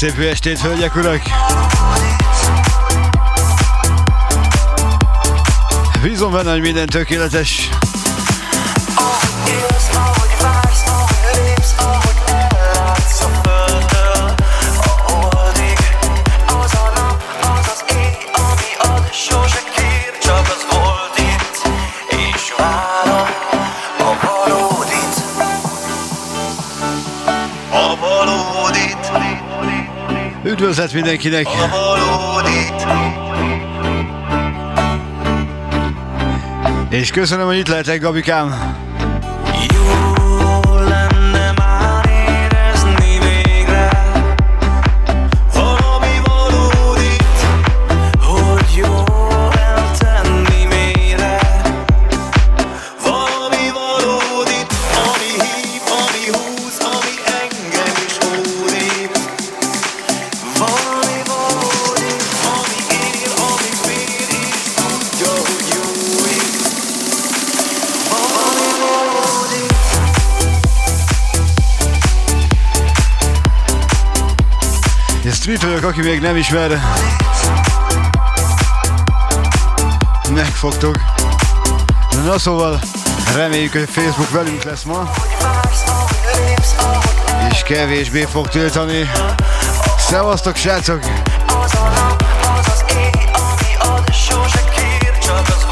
Szép estét, hölgyek, urak! Bízom benne, hogy minden tökéletes. munkát mindenkinek! És köszönöm, hogy itt lehetek, Gabikám! Csak aki még nem ismer, megfogtuk. Na szóval, reméljük, hogy Facebook velünk lesz ma. És kevésbé fog tiltani. Szevasztok, srácok! Csak az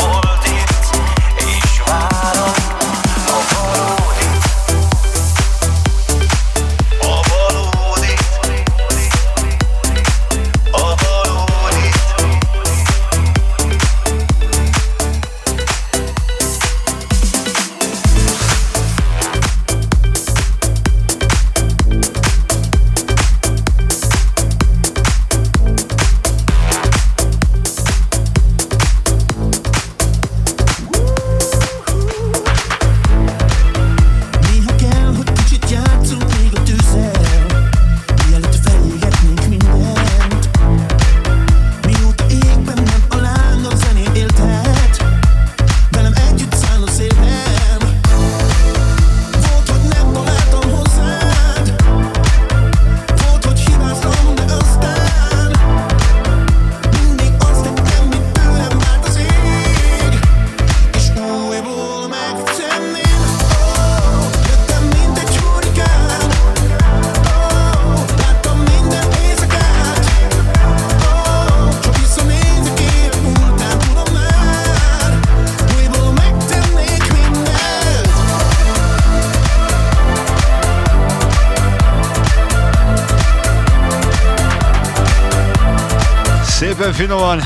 finoman.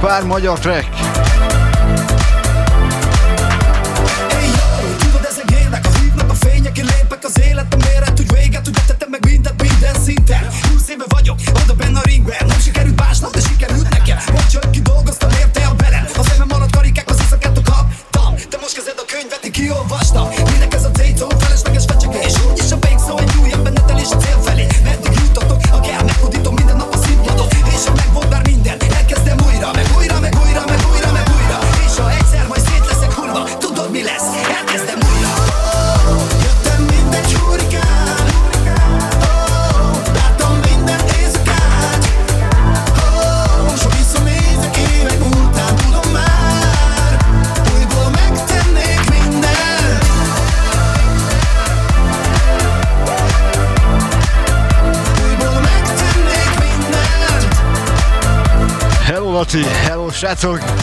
Pár magyar track. Szacun.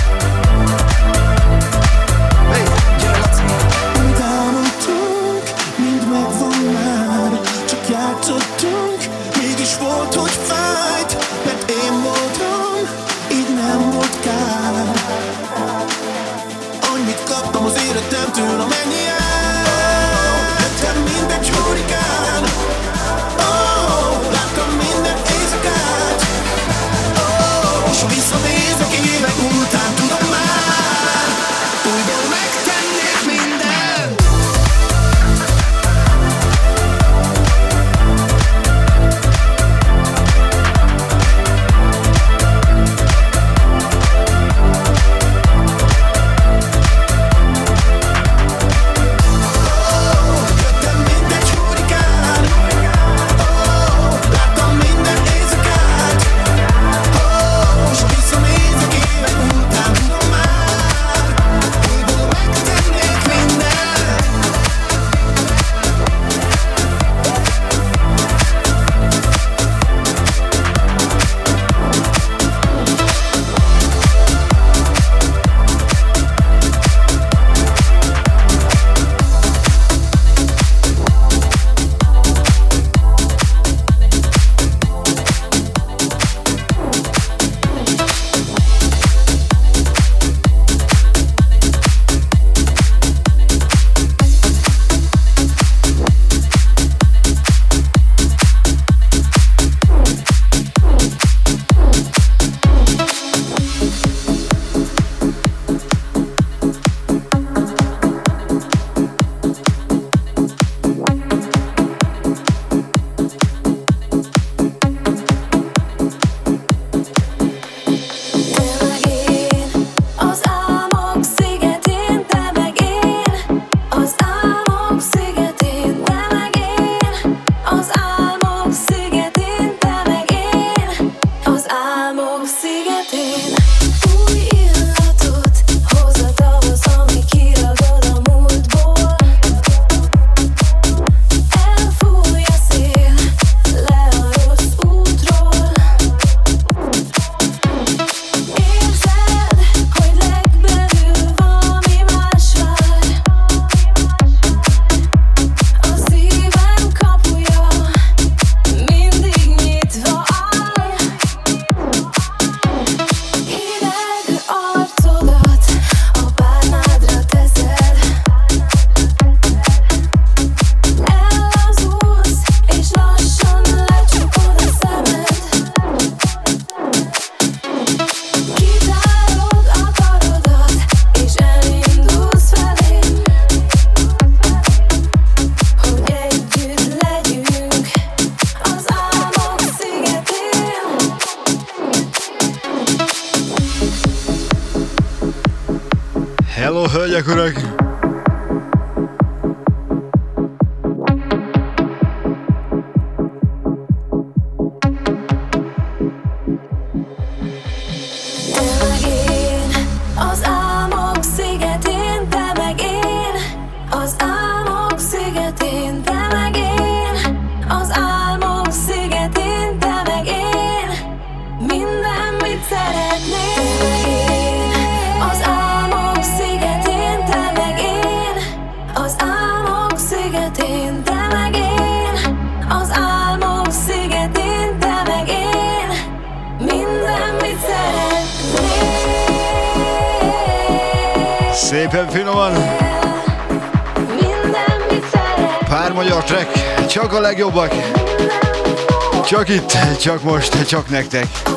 Csak nektek.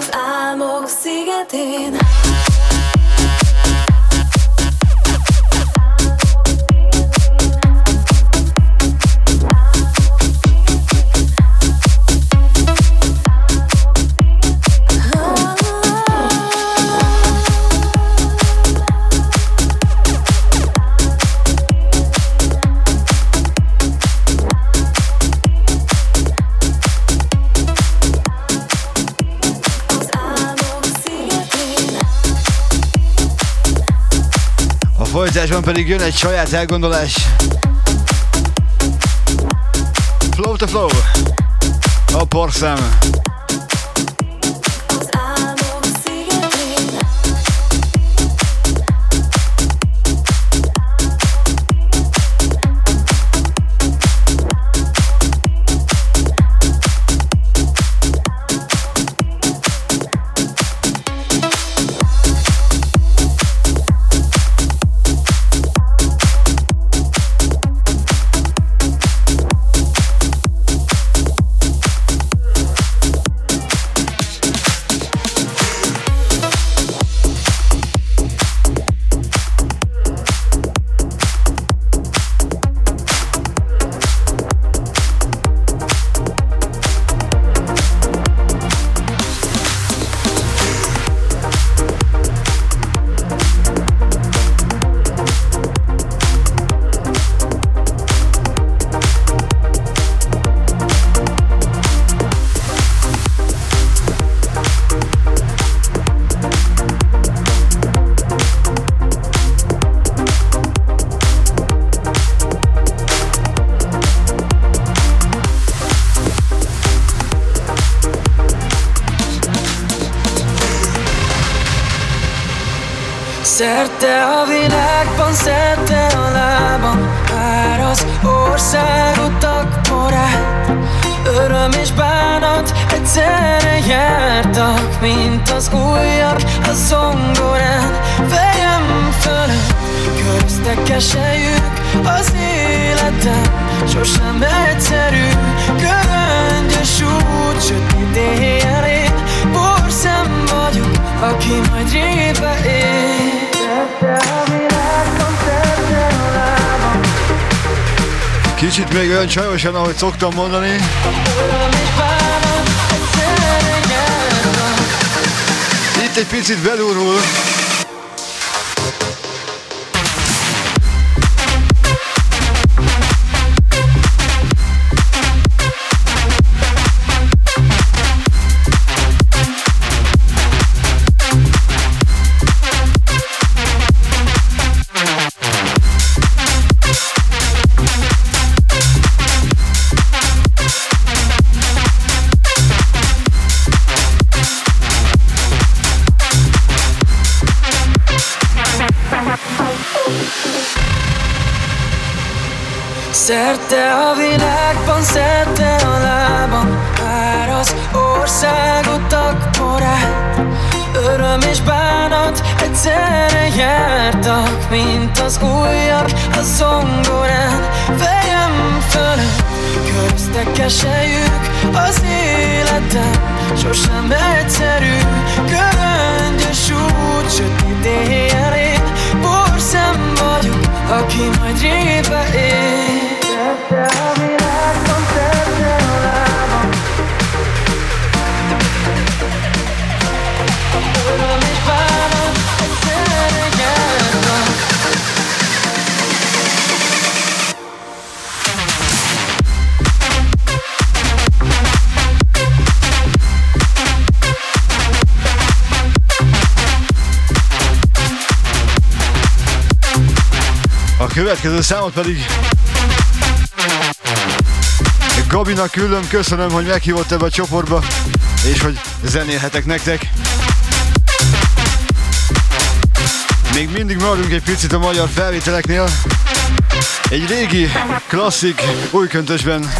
Folytatásban pedig jön egy saját elgondolás. Flow to flow. A porszám. amit szoktam mondani. Itt egy picit belülről Occhi mai driva e Következő számot pedig Gabinak küldöm, köszönöm, hogy meghívott ebbe a csoportba, és hogy zenélhetek nektek. Még mindig maradunk egy picit a magyar felvételeknél. Egy régi, klasszik, új köntösben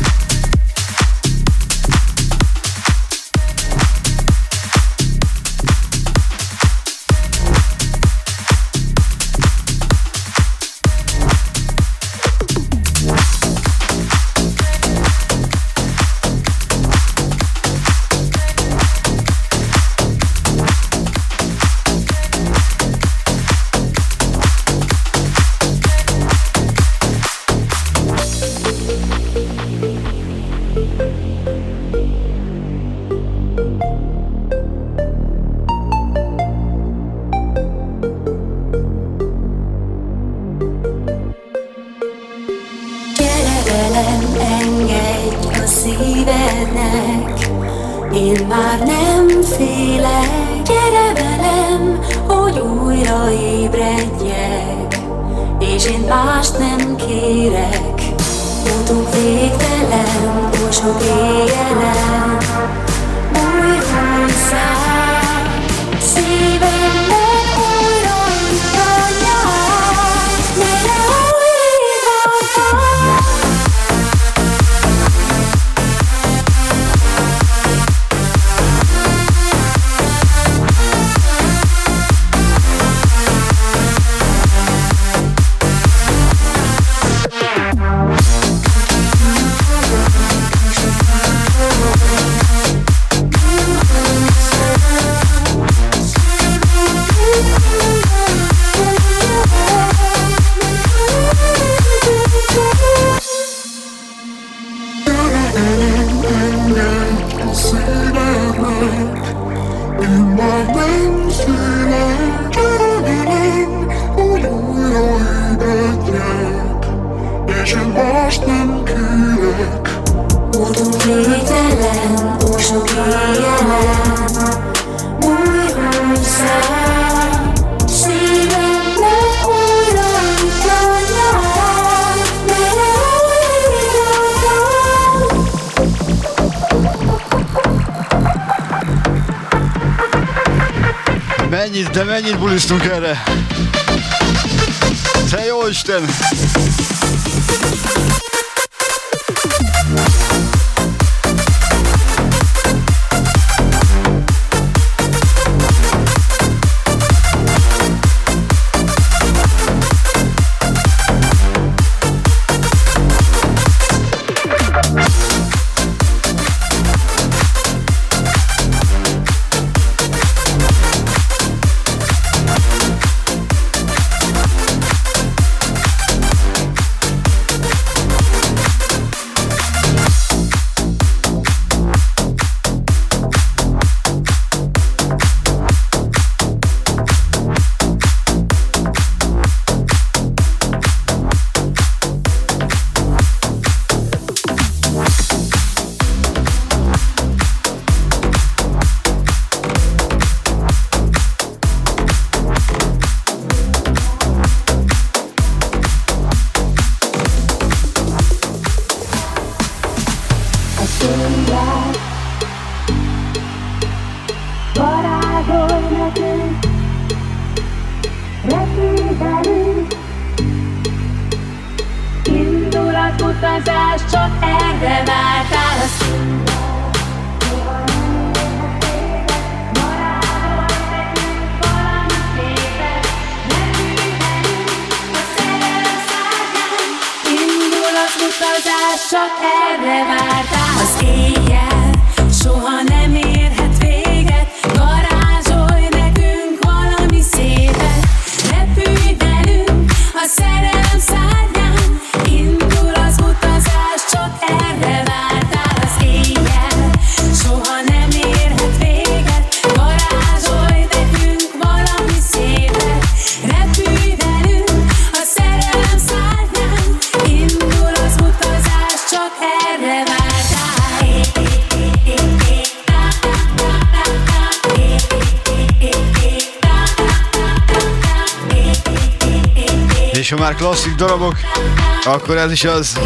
klasszik darabok, akkor ez is az.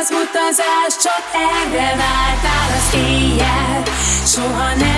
az utazás, csak erre vártál az éjjel Soha nem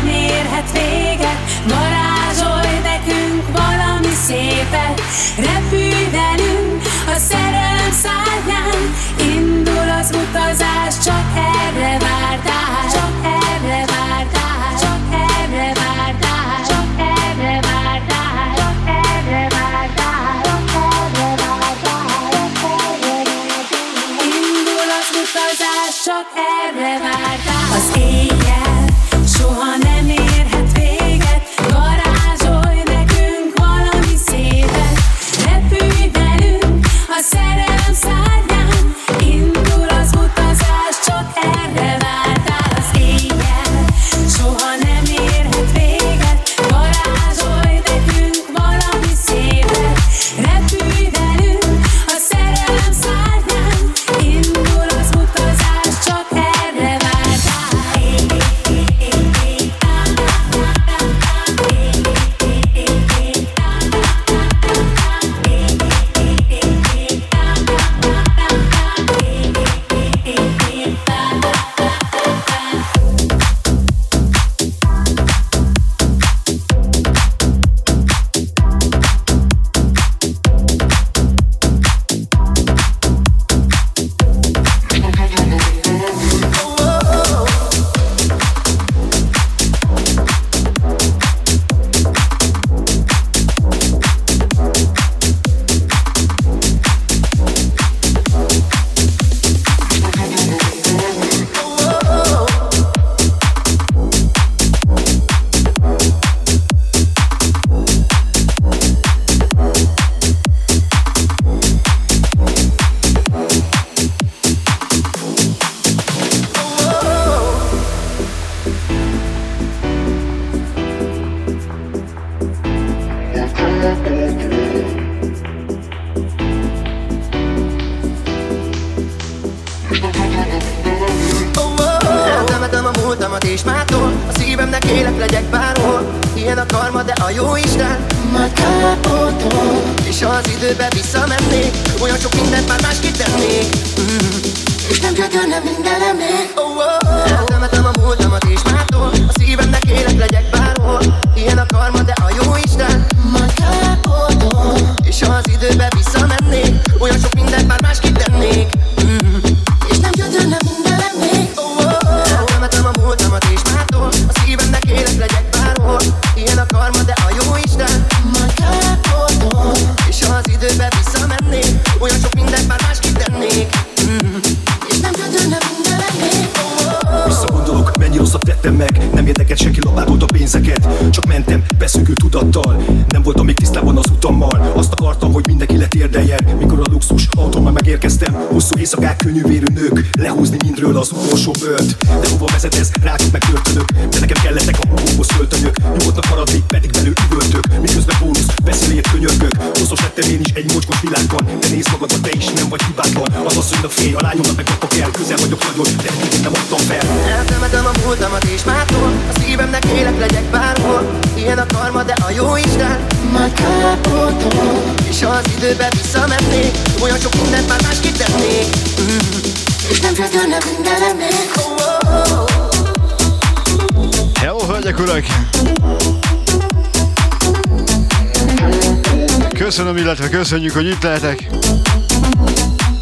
lehetek.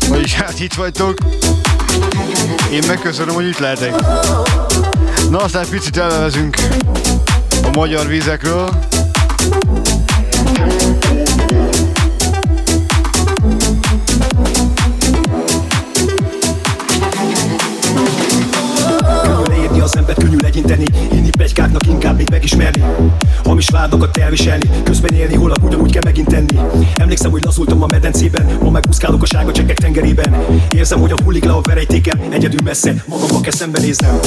Vagyis hát itt vagytok. Én megköszönöm, hogy itt lehetek. Na aztán picit elvezünk a magyar vízekről. Az embert, könnyű legyinteni Inni plegykáknak inkább még megismerni Hamis vádakat elviselni Közben élni holnap ugyanúgy kell megint tenni. Emlékszem, hogy lazultam a medencében Ma megúszkálok a sárga csekek tengerében. Érzem, hogy a hullik le a verejtékem Egyedül messze, magamba kell szembenéznem.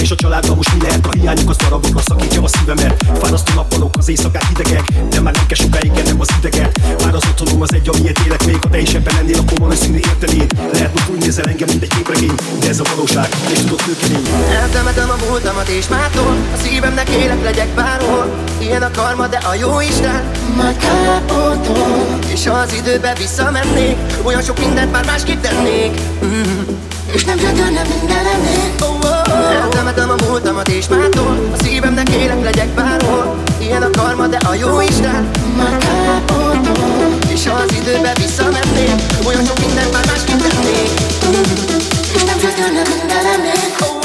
És a családdal most mi lehet? A hiányok az darabokra szakítja a szívemet. Fárasztó nappalok, az éjszakák hidegek De már nem kell sokáig nem az ideget. Már az otthonom az egy, amiért élek még Ha te is ebben lennél, akkor valószínű értenéd Lehet, hogy úgy nézel engem, mint egy képregény De ez a valóság, és tudod nőkemény. Eltemetem a múltamat és mától A szívemnek élet legyek bárhol a karma, de a jó Isten. Majd kárpótol És ha az időbe visszamennék Olyan sok mindent már másképp tennék mm. És nem gyötörne minden emlék oh, oh. Eltemetem a múltamat és mától. A szívemnek élet legyek bárhol. Ilyen a karma, de a jó Isten. Majd kárpótol És ha az időbe visszamennék Olyan sok mindent már másképp tennék mm. És nem gyötörne minden emlék oh, oh,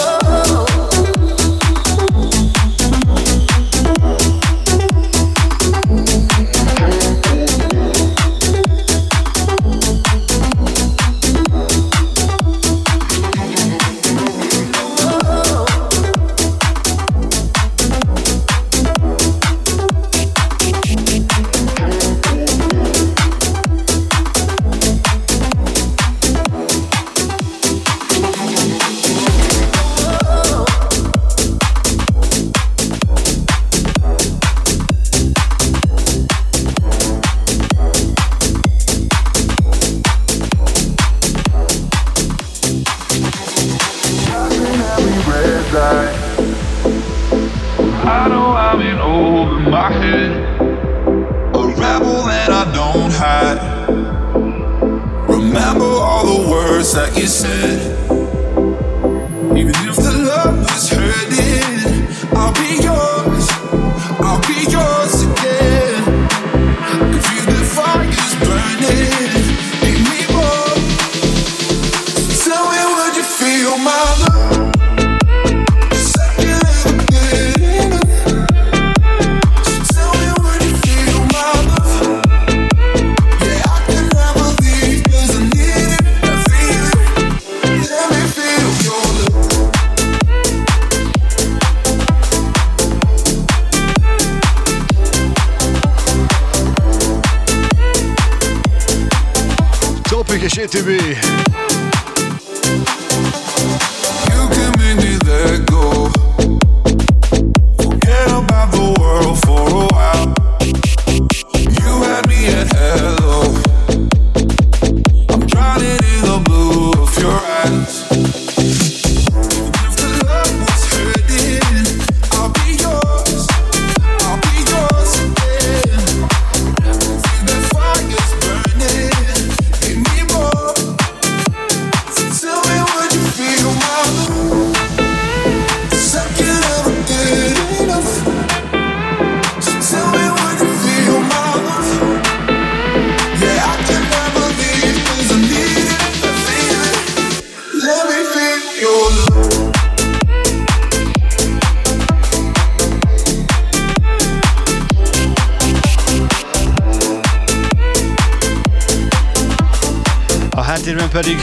pedig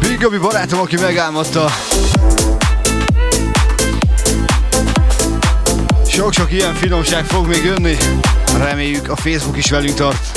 Big Gabi barátom, aki megálmodta. Sok-sok ilyen finomság fog még jönni. Reméljük a Facebook is velünk tart.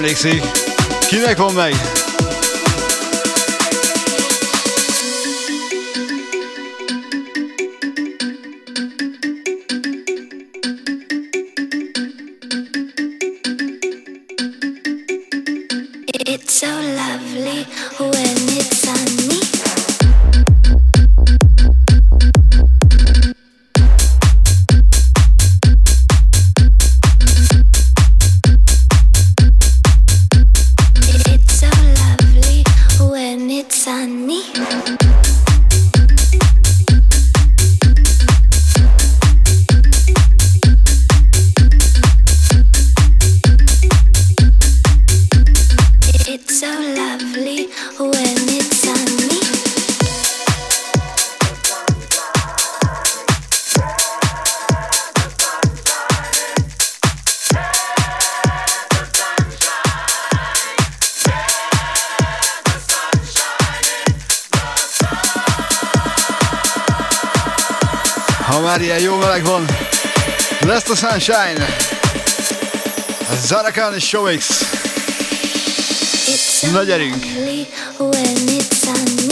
Emlékszik. Kinek van meg? Sunshine. Zarakan Showix. Na gyerünk! Na kérem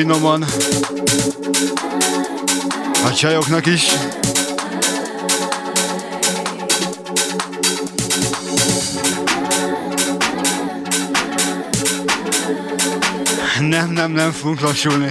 finoman, a csajoknak is. Nem, nem, nem fogunk lassulni.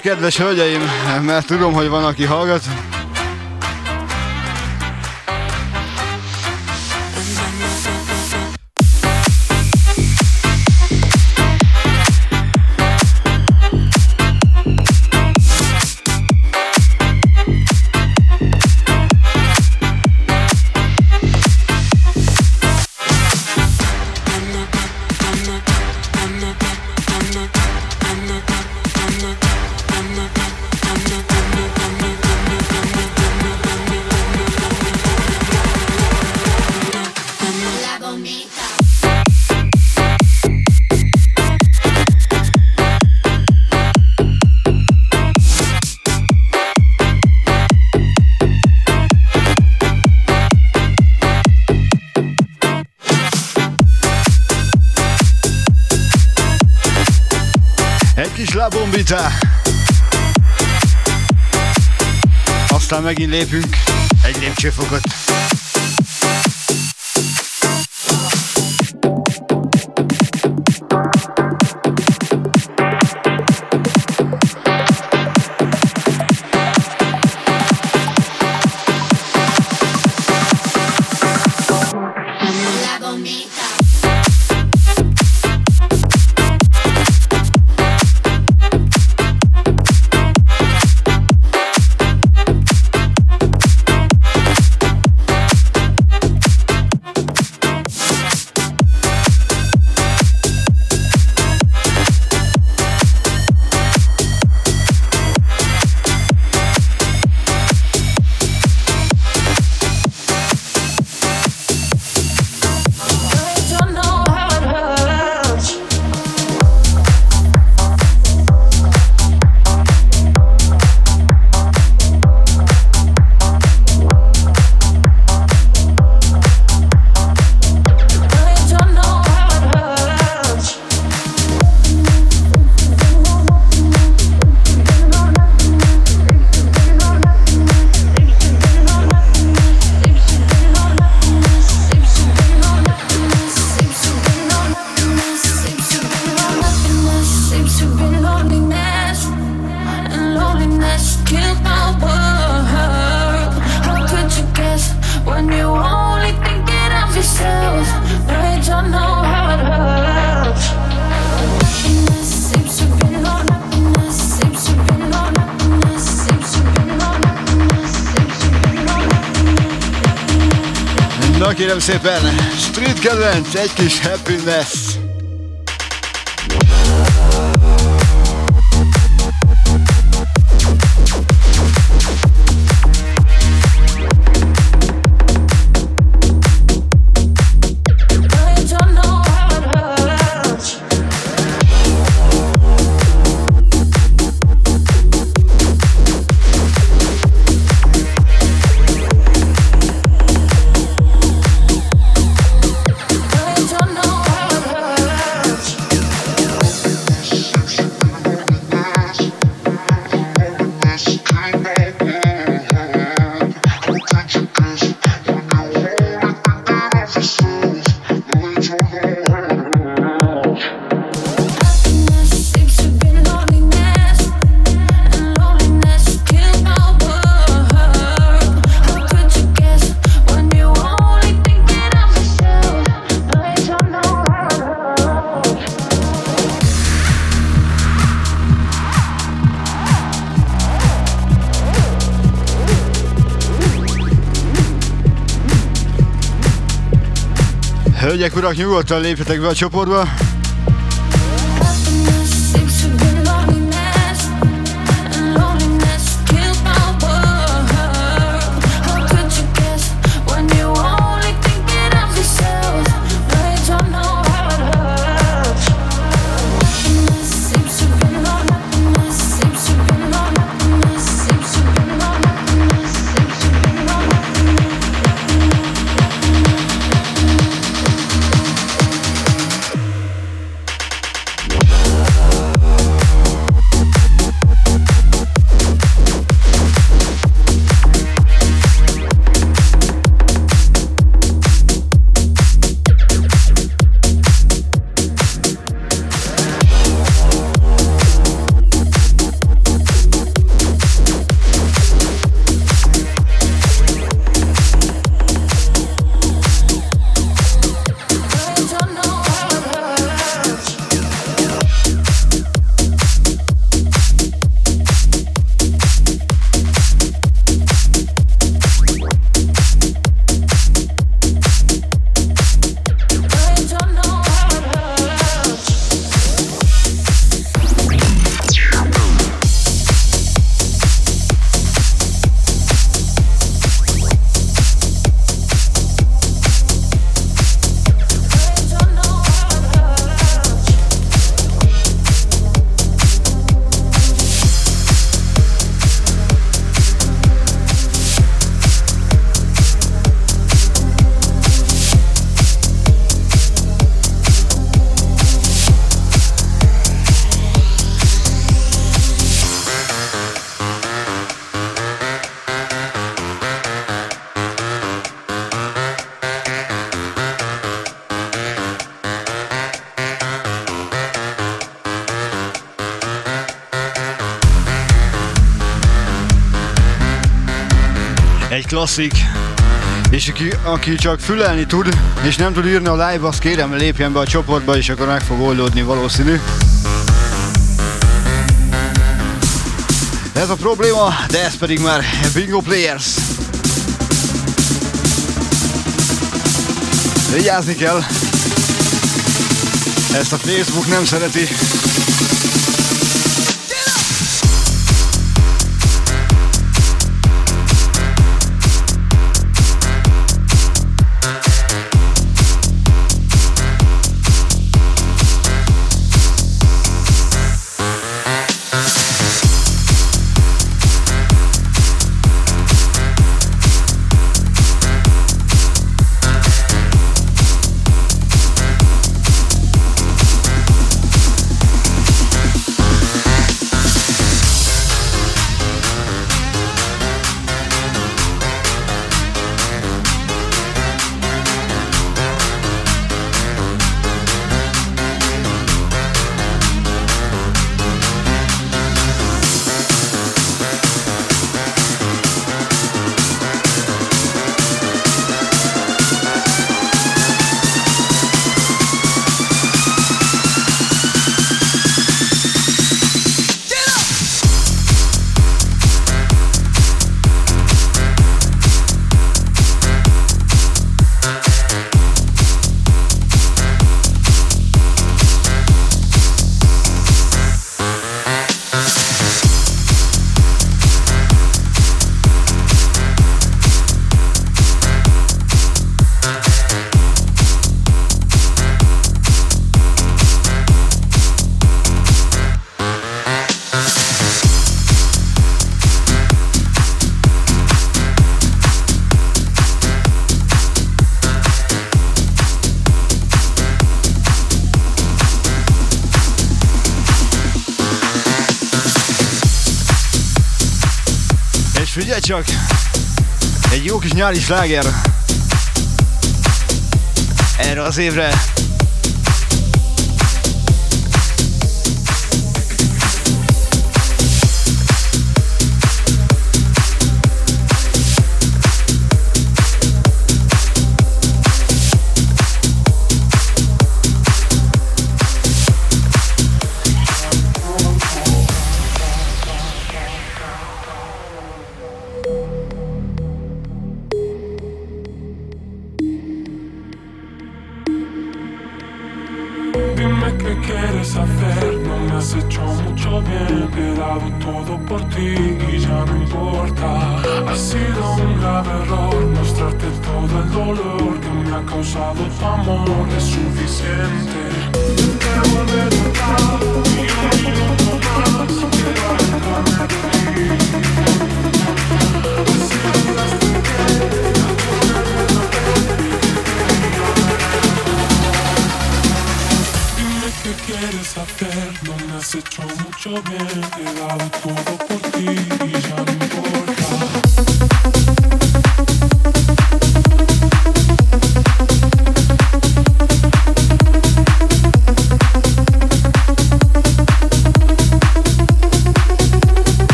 kedves hölgyeim, mert tudom, hogy van, aki hallgat. megint lépünk egy lépcsőfokot. Szépen, street kedvenc, egy kis happiness. Urak, nyugodtan lépjetek be a csoportba. Klasszik. És aki, aki csak fülelni tud, és nem tud írni a live, azt kérem lépjen be a csoportba, és akkor meg fog oldódni valószínű. Ez a probléma, de ez pedig már Bingo Players. Vigyázni kell. Ezt a Facebook nem szereti. nyári sláger erre az évre.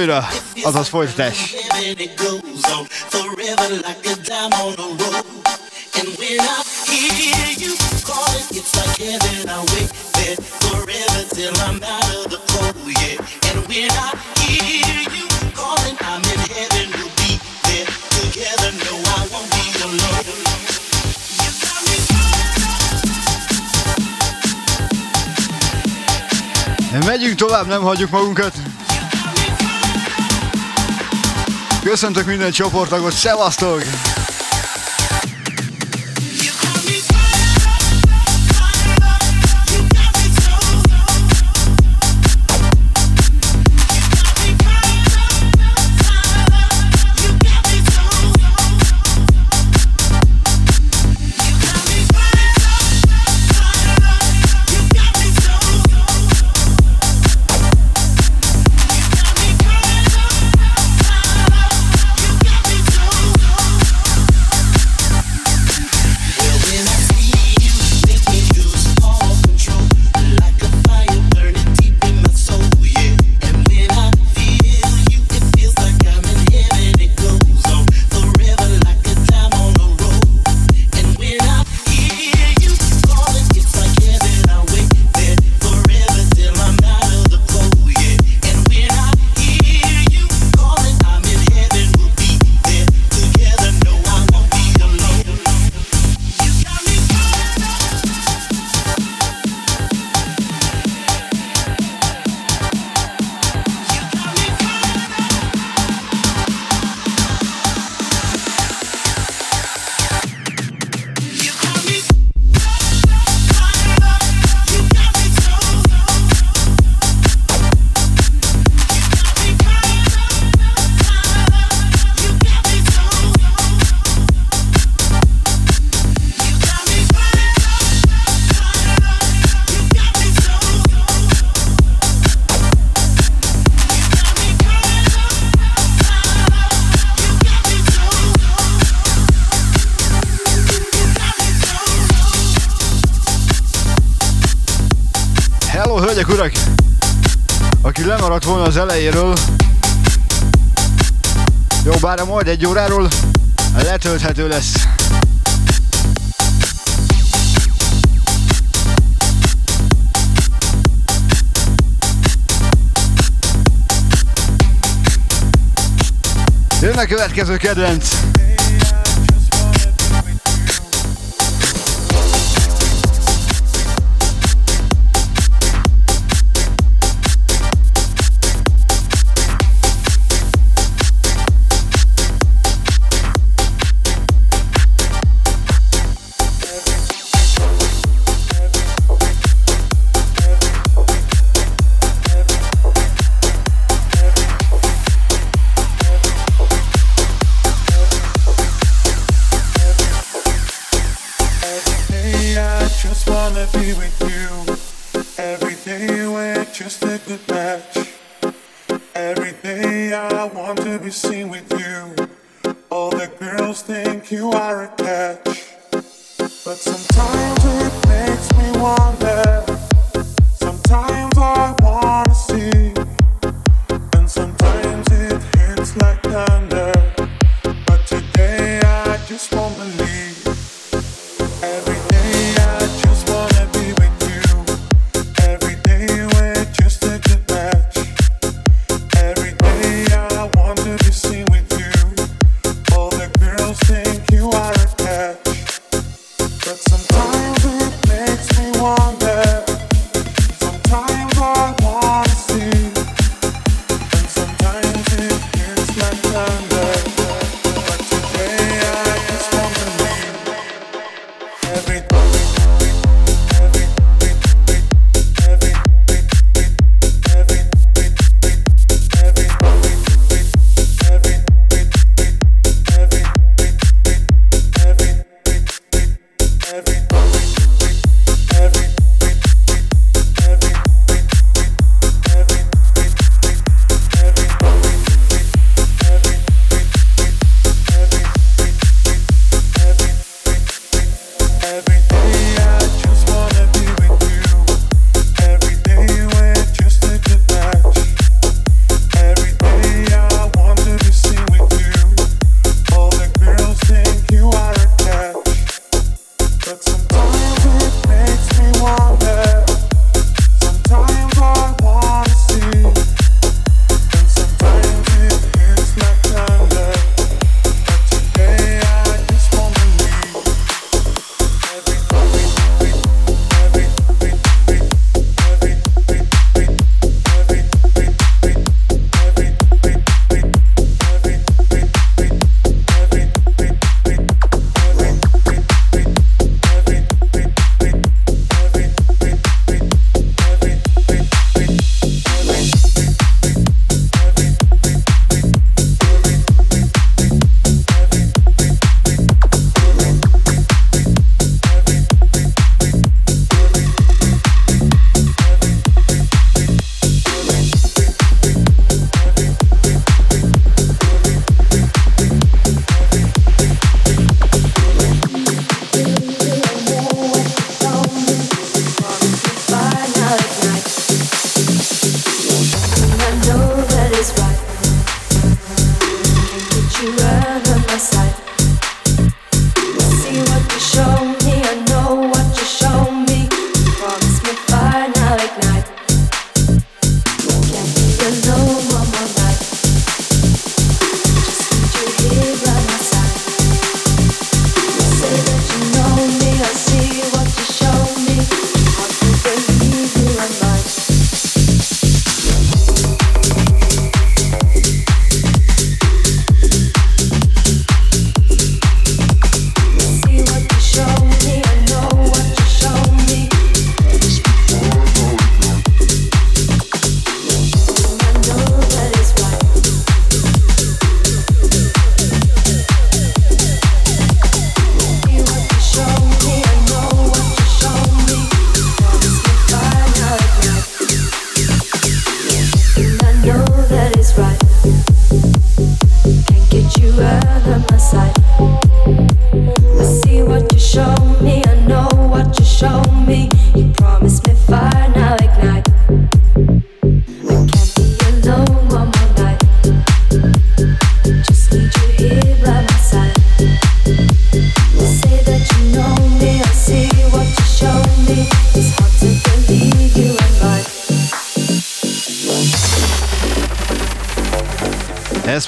újra, azaz folytatás. Megyünk tovább, nem hagyjuk magunkat. Köszöntök minden csoporttagot, szevasztok! Kurek, aki lemaradt volna az elejéről. Jó, bár a majd egy óráról letölthető lesz. Jön a következő kedvenc!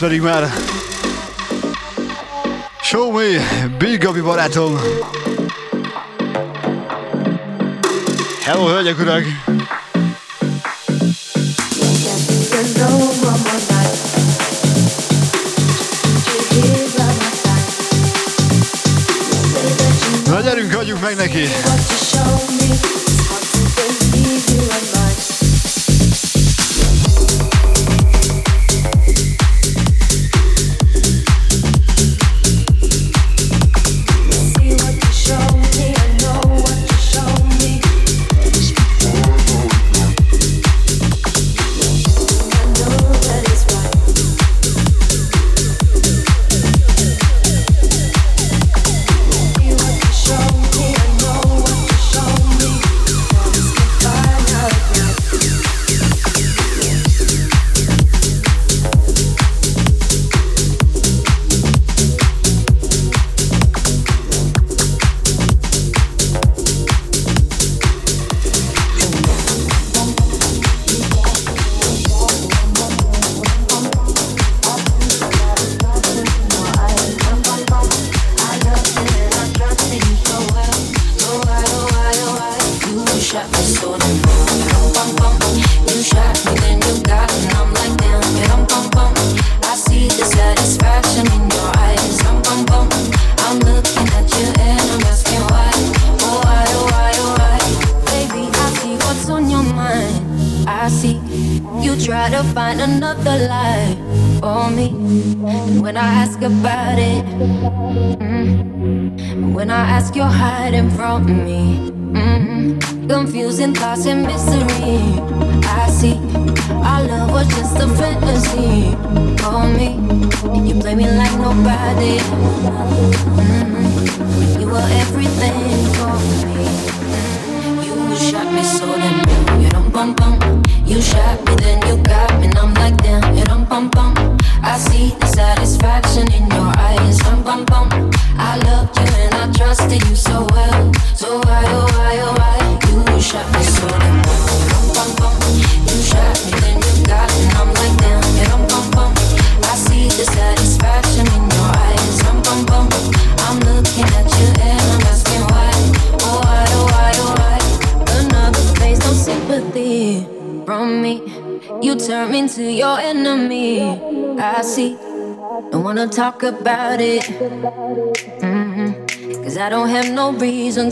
very much.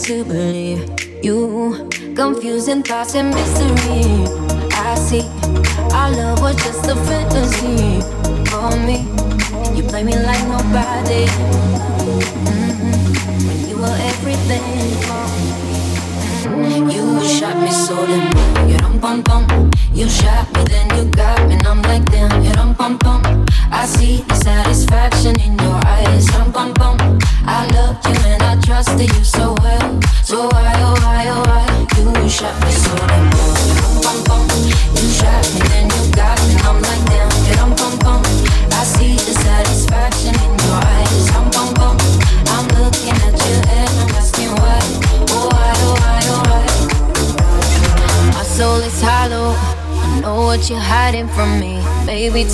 to believe you. Confusing thoughts and mystery. I see our love was just a film.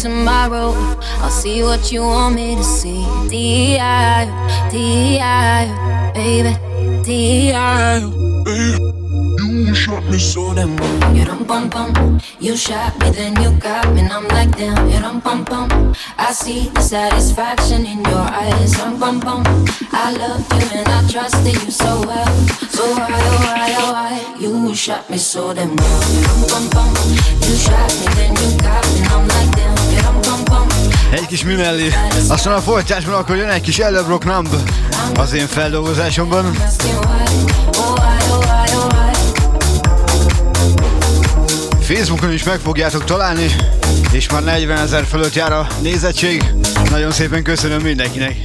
tomorrow. I'll see what you want me to see. D.I. D.I. Baby. D.I. You shot me so damn. You bum. You shot me, then you got me, and I'm like damn. You don't bum bum. I see the satisfaction in your eyes. Bum bum bum. I loved you and I trusted you so well. So why oh why oh why you shot me so damn well? You. You shot me, then you got me, and I'm like damn. egy kis műmellé. Aztán a folytásban akkor jön egy kis előbb rock numb az én feldolgozásomban. Facebookon is meg fogjátok találni, és már 40 ezer fölött jár a nézettség. Nagyon szépen köszönöm mindenkinek!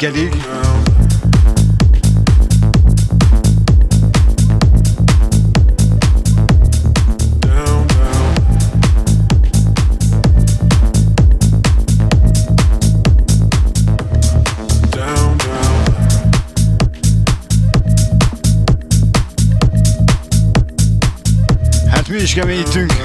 Mickaël Hat mich gemütlich.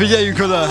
Figyeljünk oda!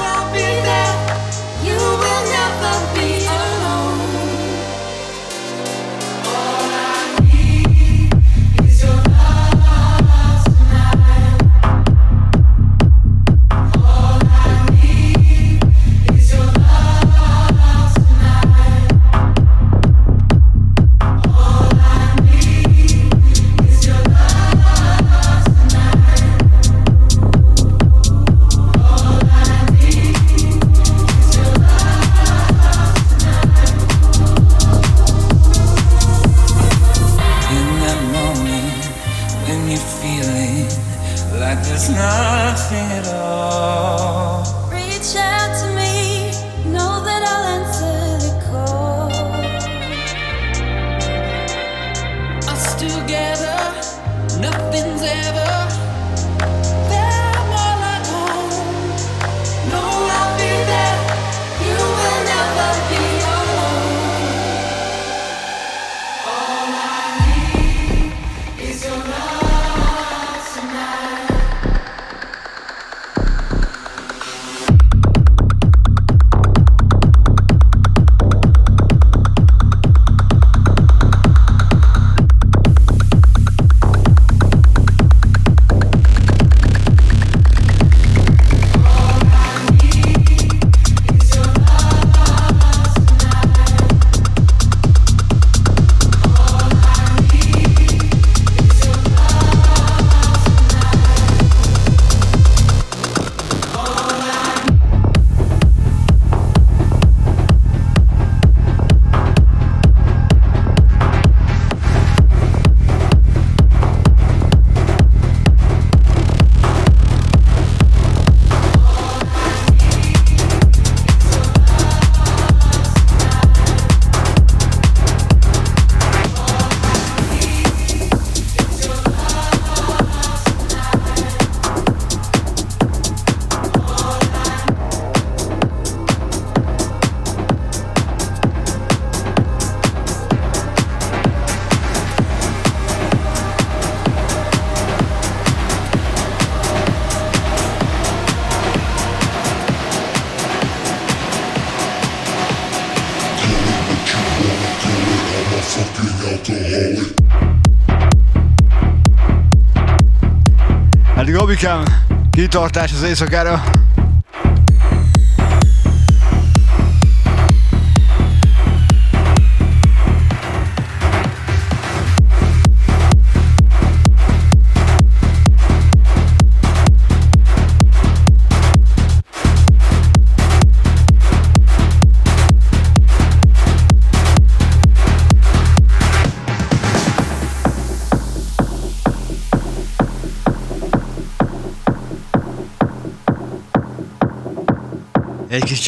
Gabikám, kitartás az éjszakára.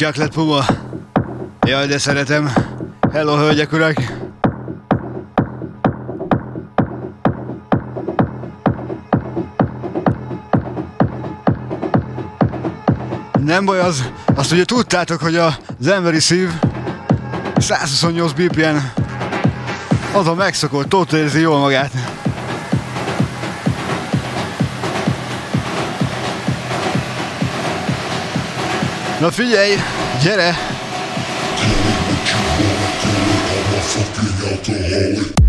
Chocolate puma. Jaj, de szeretem. Hello, hölgyek, urak! Nem baj az, azt ugye tudtátok, hogy az emberi szív 128 BPM az a megszokott, ott érzi jól magát. Na figyelj, gyere! Na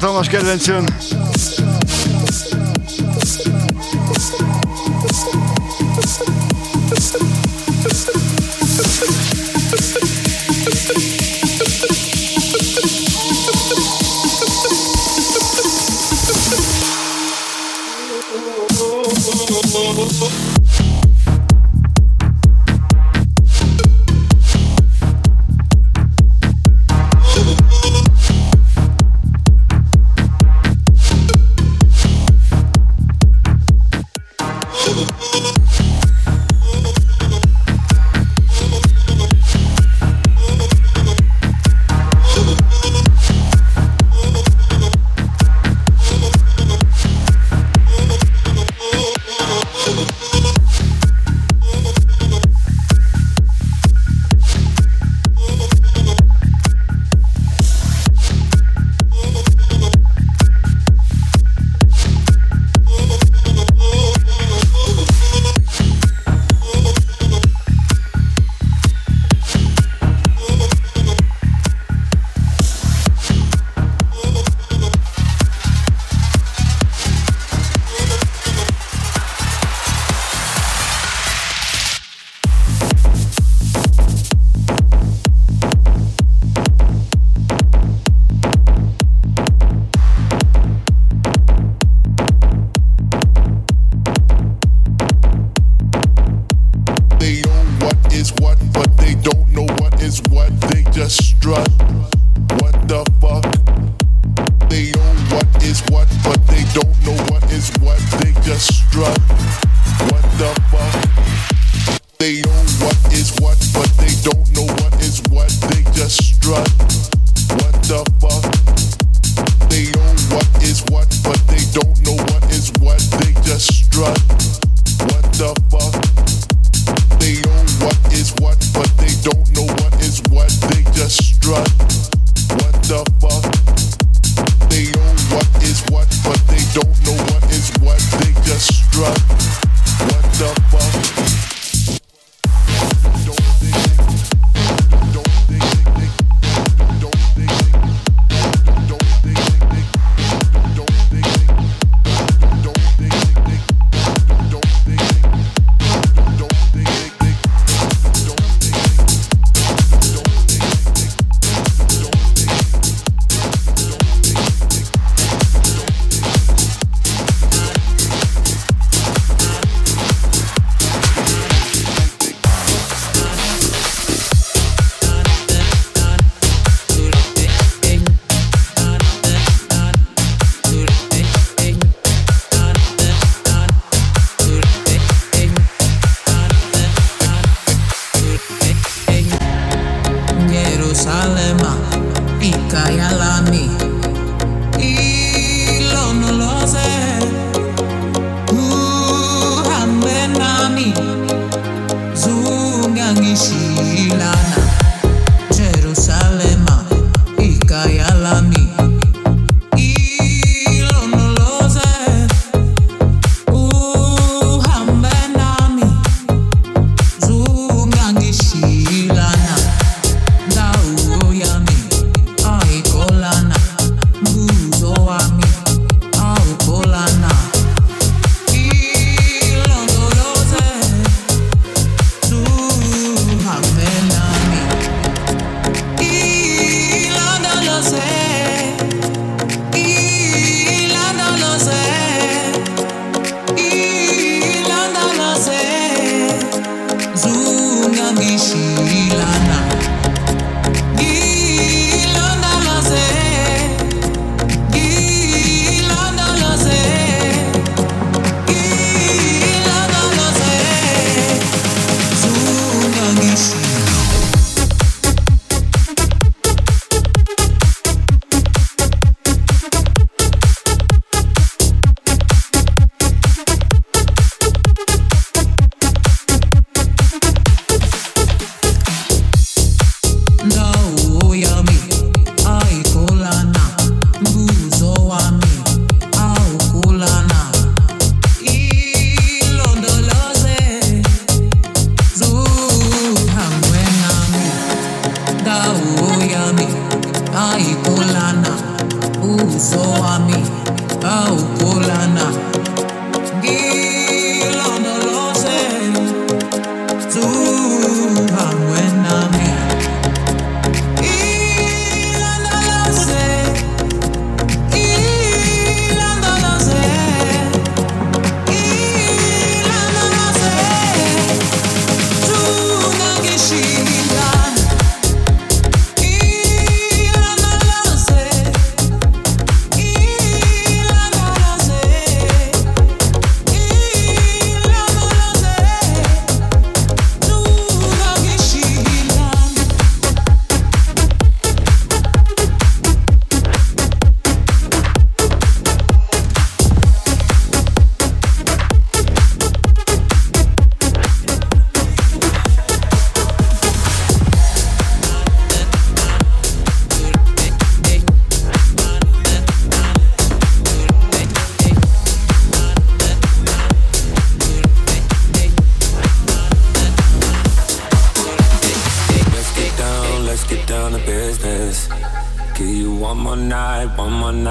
Egy hatalmas kedvenc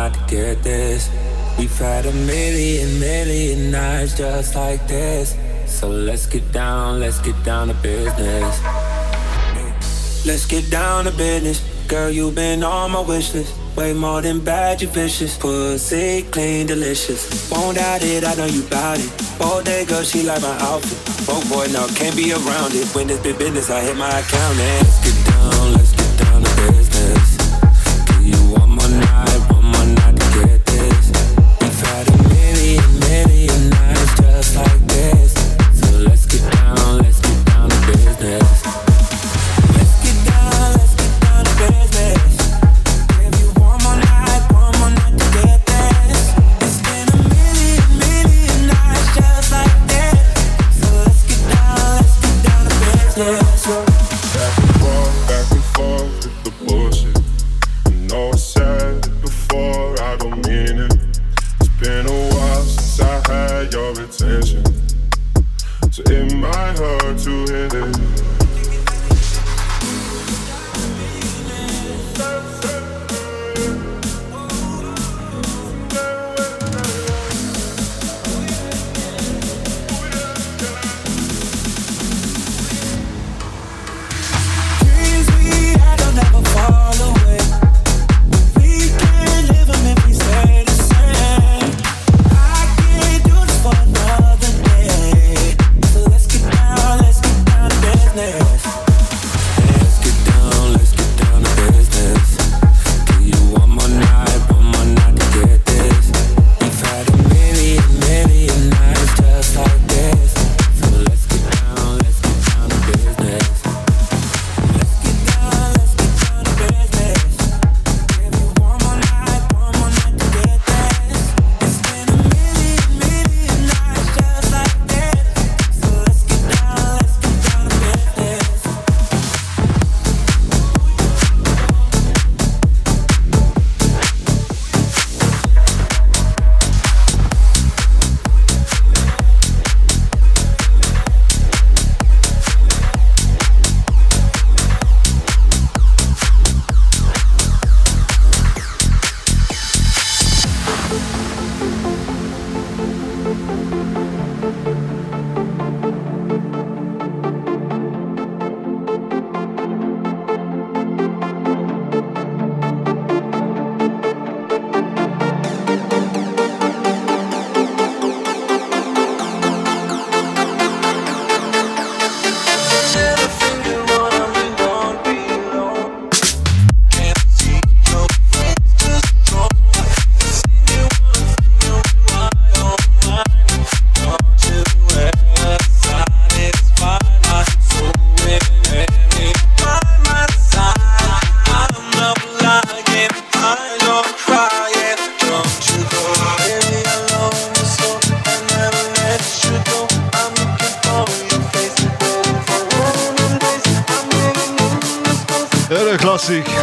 not get this. We've had a million, million nights just like this. So let's get down, let's get down to business. Let's get down to business. Girl, you've been on my wish list. Way more than bad, you vicious. Pussy clean, delicious. Won't doubt it, I know you bout it. All day, girl, she like my outfit. Oh boy, no, can't be around it. When it's big business, I hit my accountant. Let's get down, let's get down to business. Klasszik.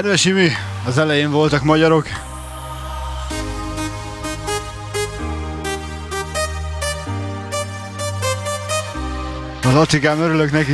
Kedves Imi, az elején voltak magyarok. Az Attikám örülök neki.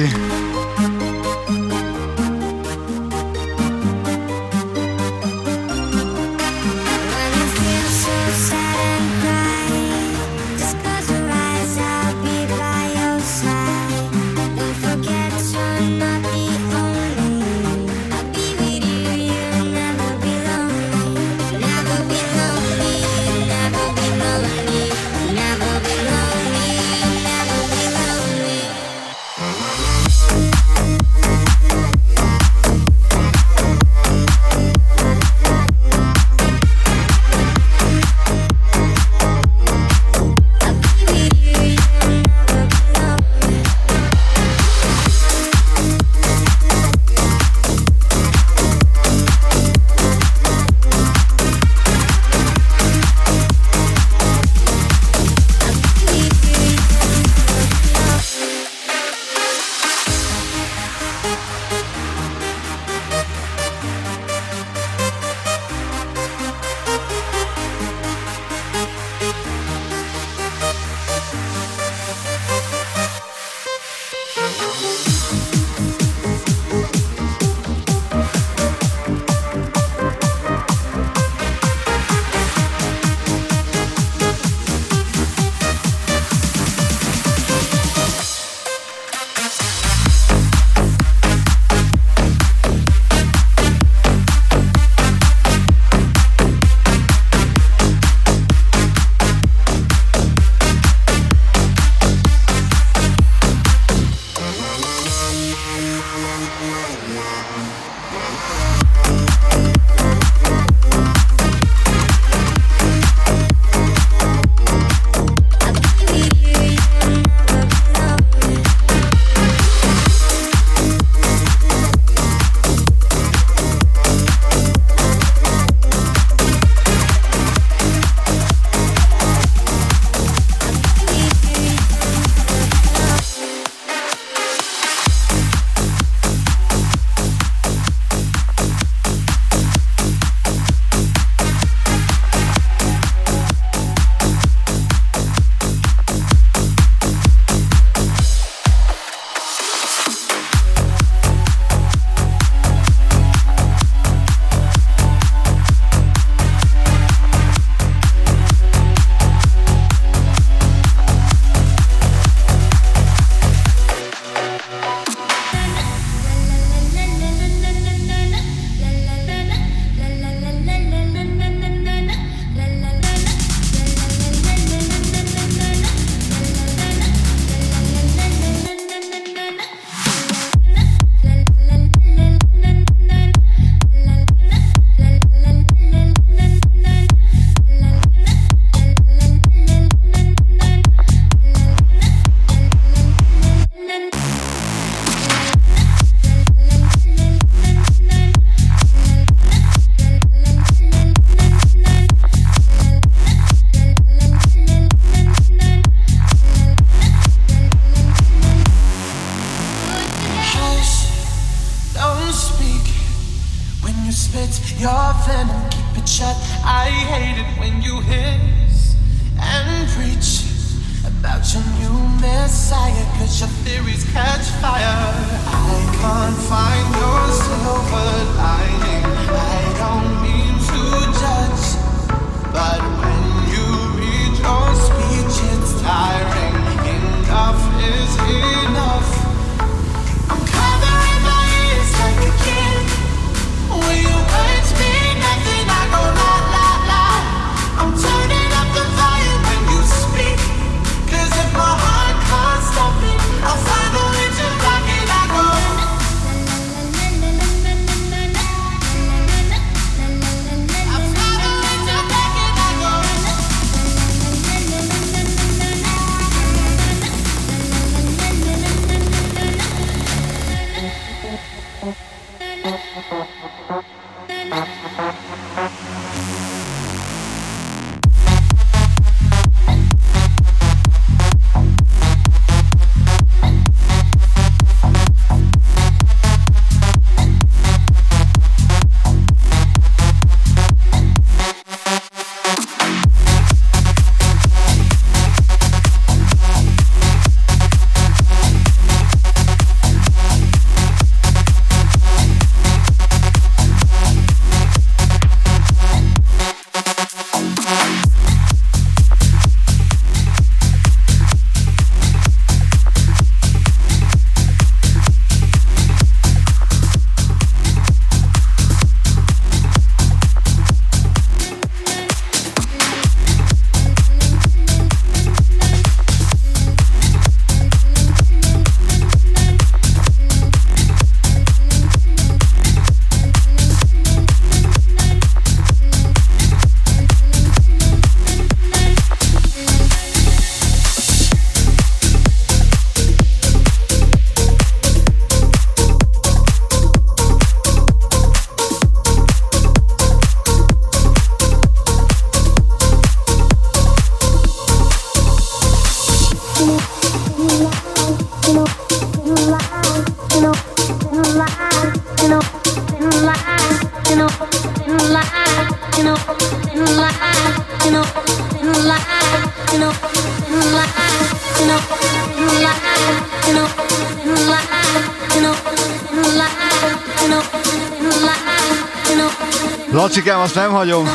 nagyon.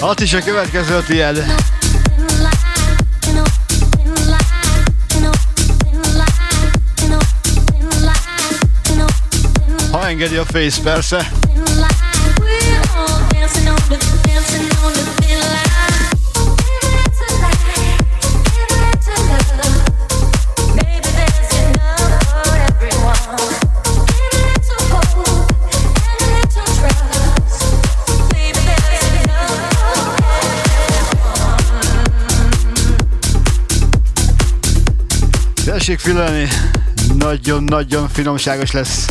Hat is a következő tiéd. engedi a Face, persze. Tessék fülelni, nagyon-nagyon finomságos lesz.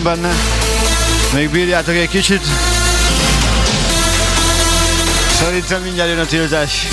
Bízom benne. Még bírjátok egy kicsit. Szerintem mindjárt jön a tiltás.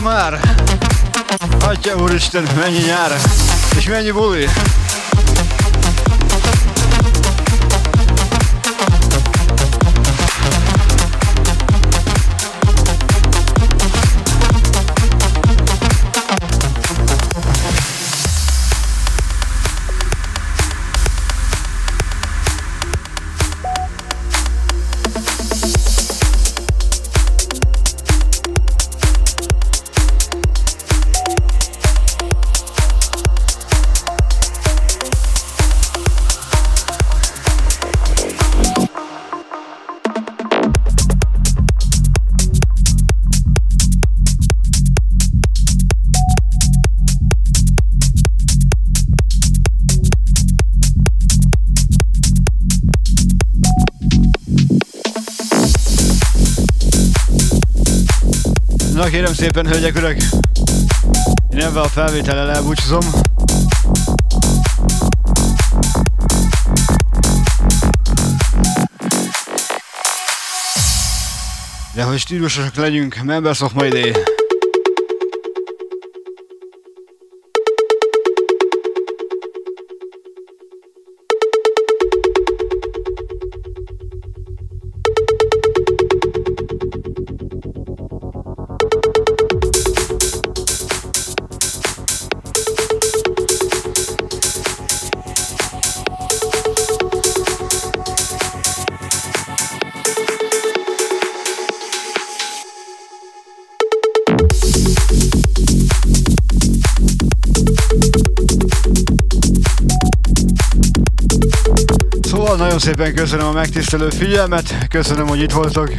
Már! Atya úristen, mennyi nyár! És mennyi buli! Szépen, hölgyek, urak! Én ebben a felvétellel elbúcsúzom. De hogy stílusosak legyünk, Members of My Day. Szépen köszönöm a megtisztelő figyelmet, köszönöm, hogy itt voltok.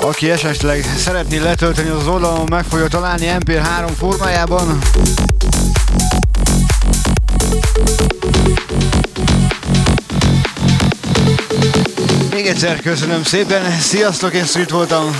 Aki esetleg szeretné letölteni az oldalon, meg fogja találni MP3 formájában. Még egyszer köszönöm szépen, sziasztok, én Street voltam.